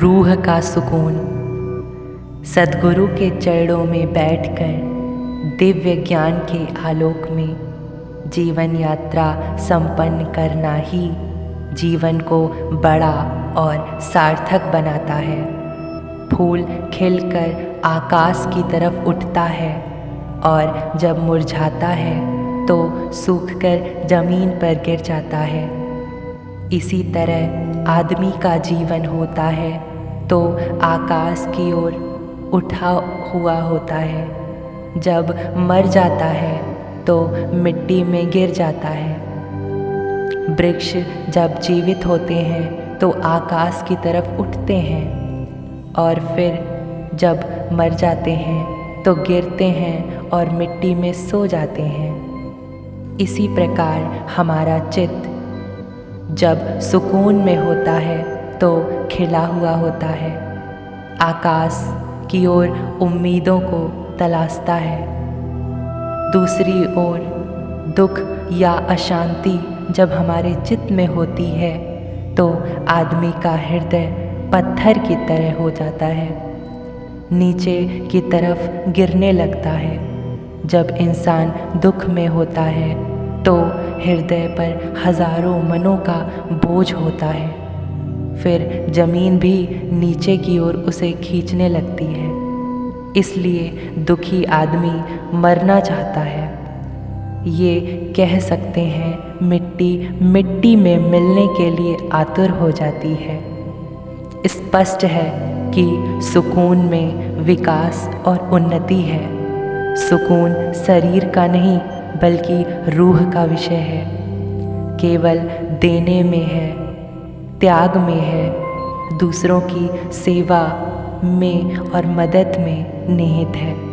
रूह का सुकून। सदगुरु के चरणों में बैठकर दिव्य ज्ञान के आलोक में जीवन यात्रा संपन्न करना ही जीवन को बड़ा और सार्थक बनाता है। फूल खिलकर आकाश की तरफ़ उठता है और जब मुरझाता है तो सूखकर ज़मीन पर गिर जाता है। इसी तरह आदमी का जीवन होता है। तो आकाश की ओर उठा हुआ होता है। जब मर जाता है तो मिट्टी में गिर जाता है। वृक्ष जब जीवित होते हैं तो आकाश की तरफ़ उठते हैं। और फिर जब मर जाते हैं तो गिरते हैं और मिट्टी में सो जाते हैं। इसी प्रकार हमारा चित्त जब सुकून में होता है तो खिला हुआ होता है। आकाश की ओर उम्मीदों को तलाशता है। दूसरी ओर दुख या अशांति जब हमारे चित्त में होती है तो आदमी का हृदय पत्थर की तरह हो जाता है। नीचे की तरफ़ गिरने लगता है। जब इंसान दुख में होता है तो हृदय पर हज़ारों मनों का बोझ होता है। फिर ज़मीन भी नीचे की ओर उसे खींचने लगती है। इसलिए दुखी आदमी मरना चाहता है। ये कह सकते हैं, मिट्टी मिट्टी में मिलने के लिए आतुर हो जाती है। स्पष्ट है कि सुकून में विकास और उन्नति है। सुकून शरीर का नहीं, बल्कि रूह का विषय है। केवल देने में है। त्याग में है दूसरों की सेवा में और मदद में निहित है।